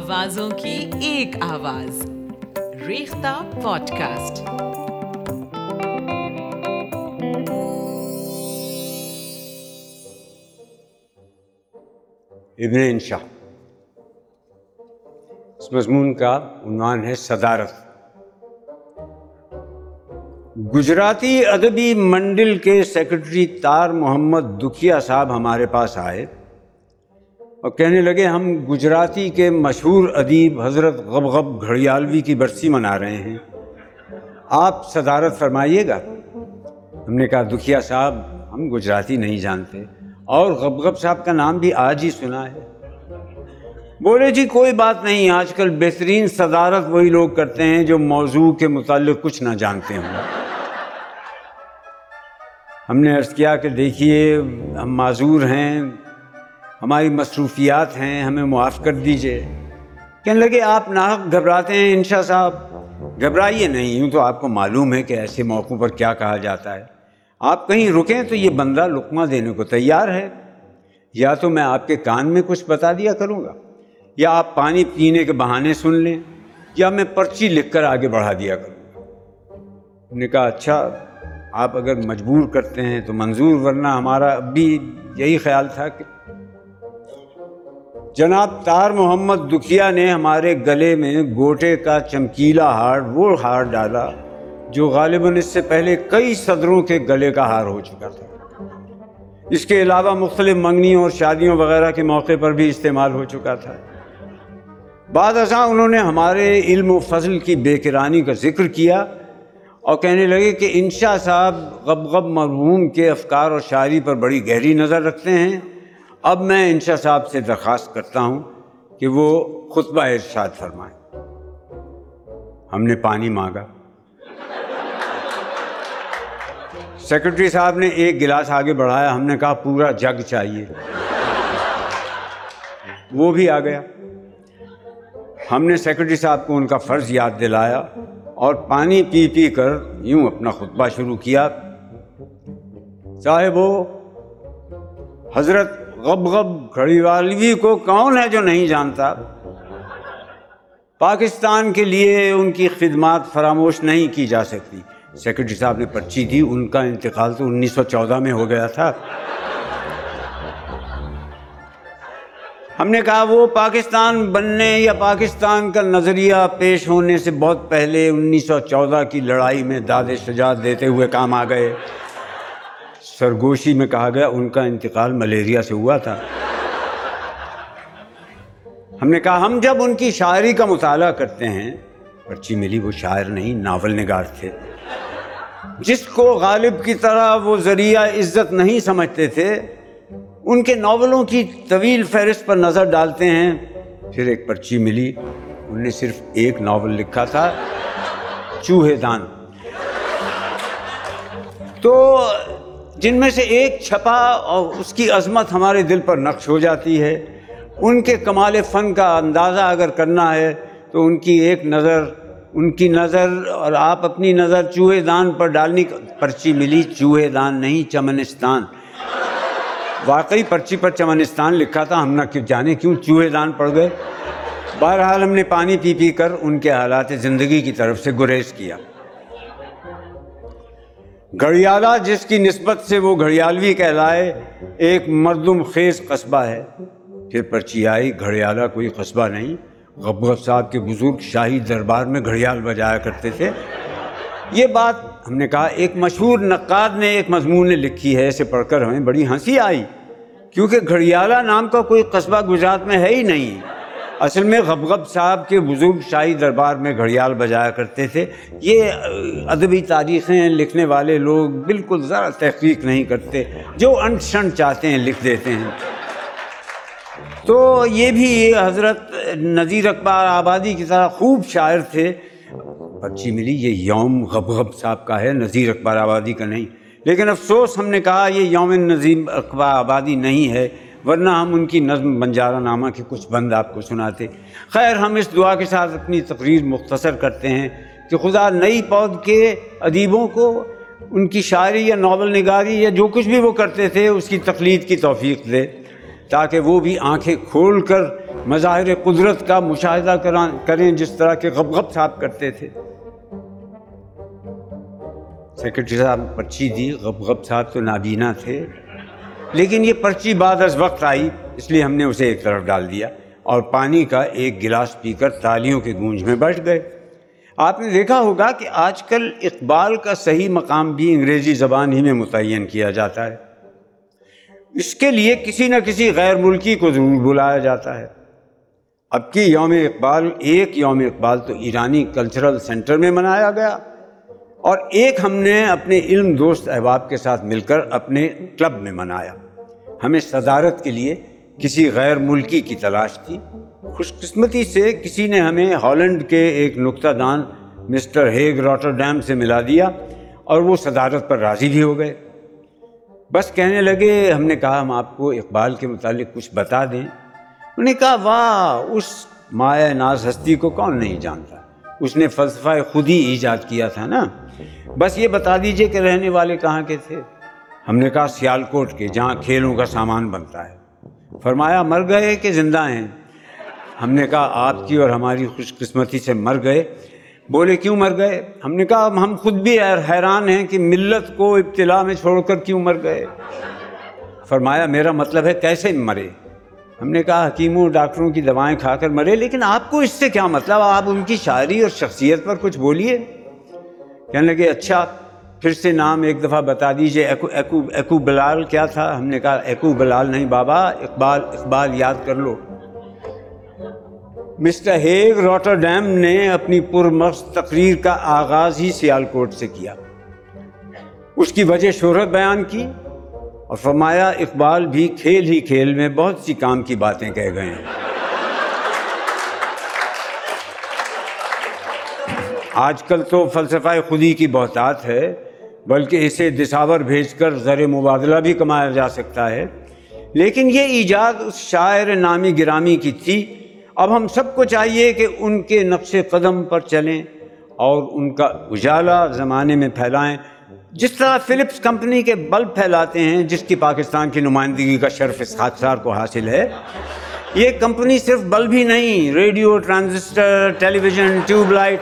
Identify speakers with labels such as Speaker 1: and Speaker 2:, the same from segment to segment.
Speaker 1: آوازوں کی ایک آواز۔ ریختہ پوڈ کاسٹ
Speaker 2: ابن انشا اس مضمون کا عنوان ہے صدارت۔ گجراتی ادبی منڈل کے سیکرٹری تار محمد دکھیا صاحب ہمارے پاس آئے۔ اور کہنے لگے، ہم گجراتی کے مشہور ادیب حضرت غب غب گھڑیالوی کی برسی منا رہے ہیں۔ آپ صدارت فرمائیے گا؟ ہم نے کہا، دکھیا صاحب، ہم گجراتی نہیں جانتے۔ اور غب غب صاحب کا نام بھی آج ہی سنا ہے۔ بولے جی کوئی بات نہیں، آج کل بہترین صدارت وہی لوگ کرتے ہیں جو موضوع کے متعلق کچھ نہ جانتے ہوں۔ ہم نے عرض کیا کہ دیکھیے، ہم معذور ہیں۔ ہماری مصروفیات ہیں، ہمیں معاف کر دیجیے۔ کہنے لگے، آپ ناحق گھبراتے ہیں انشا صاحب۔ گھبرائیے نہیں، یوں تو آپ کو معلوم ہے کہ ایسے موقعوں پر کیا کہا جاتا ہے۔ آپ کہیں رکیں تو یہ بندہ لقمہ دینے کو تیار ہے۔ یا تو میں آپ کے کان میں کچھ بتا دیا کروں گا۔ یا آپ پانی پینے کے بہانے سن لیں۔ یا میں پرچی لکھ کر آگے بڑھا دیا کروں گا۔ نے کہا اچھا آپ اگر مجبور کرتے ہیں تو منظور، ورنہ ہمارا اب بھی یہی خیال تھا کہ جناب تار محمد دکھیا نے ہمارے گلے میں گوٹے کا چمکیلا ہار، وہ ہار ڈالا جو غالباً اس سے پہلے کئی صدروں کے گلے کا ہار ہو چکا تھا۔ اس کے علاوہ مختلف منگنیوں اور شادیوں وغیرہ کے موقع پر بھی استعمال ہو چکا تھا۔ بعد ازاں انہوں نے ہمارے علم و فضل کی بے کرانی کا ذکر کیا اور کہنے لگے کہ انشا صاحب غب غب مرحوم کے افکار اور شاعری پر بڑی گہری نظر رکھتے ہیں۔ اب میں انشا صاحب سے درخواست کرتا ہوں کہ وہ خطبہ ارشاد فرمائیں۔ ہم نے پانی مانگا۔ سیکرٹری صاحب نے ایک گلاس آگے بڑھایا۔ ہم نے کہا، پورا جگ چاہیے۔ وہ بھی آ گیا۔ ہم نے سیکرٹری صاحب کو ان کا فرض یاد دلایا اور پانی پی پی کر یوں اپنا خطبہ شروع کیا۔ چاہے وہ حضرت غب غب گھڑی والوی کو کون ہے جو نہیں جانتا؟ پاکستان کے لیے ان کی خدمات فراموش نہیں کی جا سکتی۔ سیکرٹری صاحب نے پرچی دی، ان کا انتقال تو انیس سو چودہ میں ہو گیا تھا۔ ہم نے کہا وہ پاکستان بننے یا پاکستان کا نظریہ پیش ہونے سے بہت پہلے انیس سو چودہ کی لڑائی میں داد شجاعت دیتے ہوئے کام آ گئے۔ سرگوشی میں کہا گیا، ان کا انتقال ملیریا سے ہوا تھا۔ ہم نے کہا، ہم جب ان کی شاعری کا مطالعہ کرتے ہیں، پرچی ملی، وہ شاعر نہیں، ناول نگار تھے۔ جس کو غالب کی طرح وہ ذریعہ عزت نہیں سمجھتے تھے، ان کے ناولوں کی طویل فہرست پر نظر ڈالتے ہیں۔ پھر ایک پرچی ملی، ان نے صرف ایک ناول لکھا تھا، چوہے دان۔ تو جن میں سے ایک چھپا اور اس کی عظمت ہمارے دل پر نقش ہو جاتی ہے، ان کے کمال فن کا اندازہ اگر کرنا ہے تو ان کی ایک نظر، ان کی نظر اور آپ اپنی نظر چوہے دان پر ڈالنی پرچی ملی، چوہے دان نہیں، چمنستان۔ واقعی پرچی پر چمنستان لکھا تھا، ہم نہ جانے کیوں چوہے دان پڑ گئے۔ بہرحال ہم نے پانی پی پی کر ان کے حالات زندگی کی طرف سے گریز کیا۔ گھڑیالہ جس کی نسبت سے وہ گھڑیالوی کہلائے، ایک مردم خیز قصبہ ہے۔ پھر پرچی آئی، گھڑیالہ کوئی قصبہ نہیں۔ غبغب صاحب کے بزرگ شاہی دربار میں گھڑیال بجایا کرتے تھے۔ یہ بات ہم نے کہا، ایک مشہور نقاد نے، ایک مضمون نے لکھی ہے، اسے پڑھ کر ہمیں بڑی ہنسی آئی۔ کیونکہ گھڑیالہ نام کا کوئی قصبہ گجرات میں ہے ہی نہیں۔ اصل میں غبغب صاحب کے بزرگ شاہی دربار میں گھڑیال بجایا کرتے تھے۔ یہ ادبی تاریخیں لکھنے والے لوگ بالکل ذرا تحقیق نہیں کرتے، جو انٹ شنٹ چاہتے ہیں لکھ دیتے ہیں۔ تو یہ بھی حضرت نذیر اقبال آبادی کی طرح خوب شاعر تھے۔ پرچی ملی، یہ یوم غبغب صاحب کا ہے، نذیر اقبال آبادی کا نہیں۔ لیکن افسوس ہم نے کہا، یہ یوم نظیم اقبال آبادی نہیں ہے۔ ورنہ ہم ان کی نظم بنجارہ نامہ کے کچھ بند آپ کو سناتے۔ خیر، ہم اس دعا کے ساتھ اپنی تقریر مختصر کرتے ہیں کہ خدا نئی پود کے ادیبوں کو ان کی شاعری یا ناول نگاری یا جو کچھ بھی وہ کرتے تھے، اس کی تقلید کی توفیق دے تاکہ وہ بھی آنکھیں کھول کر مظاہر قدرت کا مشاہدہ کریں جس طرح کے غب غب صاحب کرتے تھے۔ سیکرٹری صاحب پرچی دی غب غب صاحب تو نابینا تھے۔ لیکن یہ پرچی بعد از وقت آئی، اس لیے ہم نے اسے ایک طرف ڈال دیا اور پانی کا ایک گلاس پی کر تالیوں کے گونج میں بیٹھ گئے۔ آپ نے دیکھا ہوگا کہ آج کل اقبال کا صحیح مقام بھی انگریزی زبان ہی میں متعین کیا جاتا ہے۔ اس کے لیے کسی نہ کسی غیر ملکی کو ضرور بلایا جاتا ہے۔ اب کی یوم اقبال، ایک یوم اقبال تو ایرانی کلچرل سینٹر میں منایا گیا۔ اور ایک ہم نے اپنے علم دوست احباب کے ساتھ مل کر اپنے کلب میں منایا۔ ہمیں صدارت کے لیے کسی غیر ملکی کی تلاش تھی خوش قسمتی سے کسی نے ہمیں ہالینڈ کے ایک نقطہ دان مسٹر ہیگ راٹر ڈیم سے ملا دیا اور وہ صدارت پر راضی بھی ہو گئے۔ بس کہنے لگے، ہم نے کہا، ہم آپ کو اقبال کے متعلق کچھ بتا دیں۔ انہوں نے کہا، واہ، اس مایا ناز ہستی کو کون نہیں جانتا؟ اس نے فلسفہ خود ہی ایجاد کیا تھا نا؟ بس یہ بتا دیجیے کہ رہنے والے کہاں کے تھے؟ ہم نے کہا سیال کوٹ کے، جہاں کھیلوں کا سامان بنتا ہے۔ فرمایا، مر گئے کہ زندہ ہیں؟ ہم نے کہا، آپ کی اور ہماری خوش قسمتی سے مر گئے۔ بولے، کیوں مر گئے؟ ہم نے کہا، ہم خود بھی حیران ہیں کہ ملت کو ابتلا میں چھوڑ کر کیوں مر گئے؟ فرمایا، میرا مطلب ہے کیسے مرے؟ ہم نے کہا، حکیموں، ڈاکٹروں کی دوائیں کھا کر مرے، لیکن آپ کو اس سے کیا مطلب؟ آپ ان کی شاعری اور شخصیت پر کچھ بولیے۔ کہنے لگے اچھا پھر سے نام ایک دفعہ بتا دیجیے ایکو ایکو ایکو بلال کیا تھا؟ ہم نے کہا ایکو بلال نہیں بابا، اقبال اقبال یاد کر لو۔ مسٹر ہیگ روٹر ڈیم نے اپنی پرمخ تقریر کا آغاز ہی سیال کوٹ سے کیا۔ اس کی وجہ شہرت بیان کی۔ اور فرمایا، اقبال بھی کھیل ہی کھیل میں بہت سی کام کی باتیں کہہ گئے ہیں۔ آج کل تو فلسفہ خودی کی بہتات ہے، بلکہ اسے دساور بھیج کر زر مبادلہ بھی کمایا جا سکتا ہے۔ لیکن یہ ایجاد اس شاعر نامی گرامی کی تھی۔ اب ہم سب کو چاہیے کہ ان کے نقش قدم پر چلیں اور ان کا اجالا زمانے میں پھیلائیں۔ جس طرح فلپس کمپنی کے بلب پھیلاتے ہیں، جس کی پاکستان کی نمائندگی کا شرف اس خادثار کو حاصل ہے، یہ کمپنی صرف بلب ہی نہیں، radio, transistor television tube light,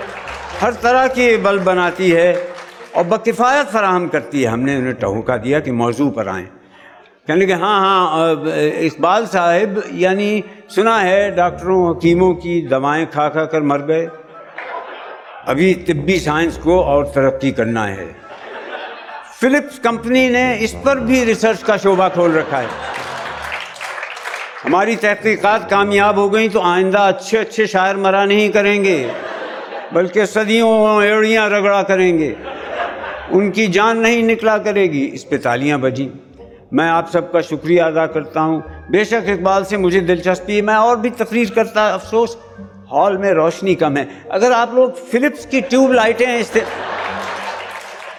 Speaker 2: ہر طرح کی بلب بناتی ہے اور بکفایت فراہم کرتی ہے۔ ہم نے انہیں ٹہوکا دیا کہ موضوع پر آئیں۔ کہنے کہ ہاں ہاں اقبال صاحب یعنی سنا ہے ڈاکٹروں، حکیموں کی دوائیں کھا کھا کر مر گئے۔ ابھی طبی سائنس کو اور ترقی کرنا ہے۔ فلپس کمپنی نے اس پر بھی ریسرچ کا شعبہ کھول رکھا ہے۔ ہماری تحقیقات کامیاب ہو گئیں تو آئندہ اچھے اچھے شاعر مرا نہیں کریں گے، بلکہ صدیوں ایڑیاں رگڑا کریں گے۔ ان کی جان نہیں نکلا کرے گی۔ اس پہ تالیاں بجیں۔ میں آپ سب کا شکریہ ادا کرتا ہوں۔ بے شک اقبال سے مجھے دلچسپی ہے۔ میں اور بھی تقریر کرتا، افسوس، ہال میں روشنی کم ہے۔ اگر آپ لوگ فلپس کی ٹیوب لائٹیں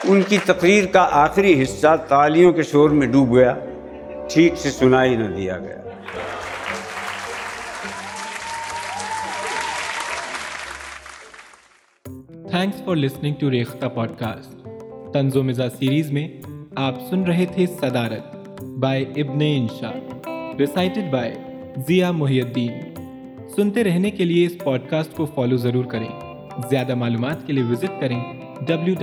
Speaker 2: ان کی تقریر کا آخری حصہ تالیوں کے شور میں ڈوب گیا، ٹھیک سے سنائی نہ دیا گیا۔
Speaker 3: Thanks for listening to Rekhta podcast تنز و مزا سیریز میں آپ سن رہے تھے صدارت بائی ابن انشا ریسائٹڈ بائی ضیا محی الدین سنتے رہنے کے لیے اس پوڈ کاسٹ کو فالو ضرور کریں۔ زیادہ معلومات کے لیے وزٹ کریں ڈبلو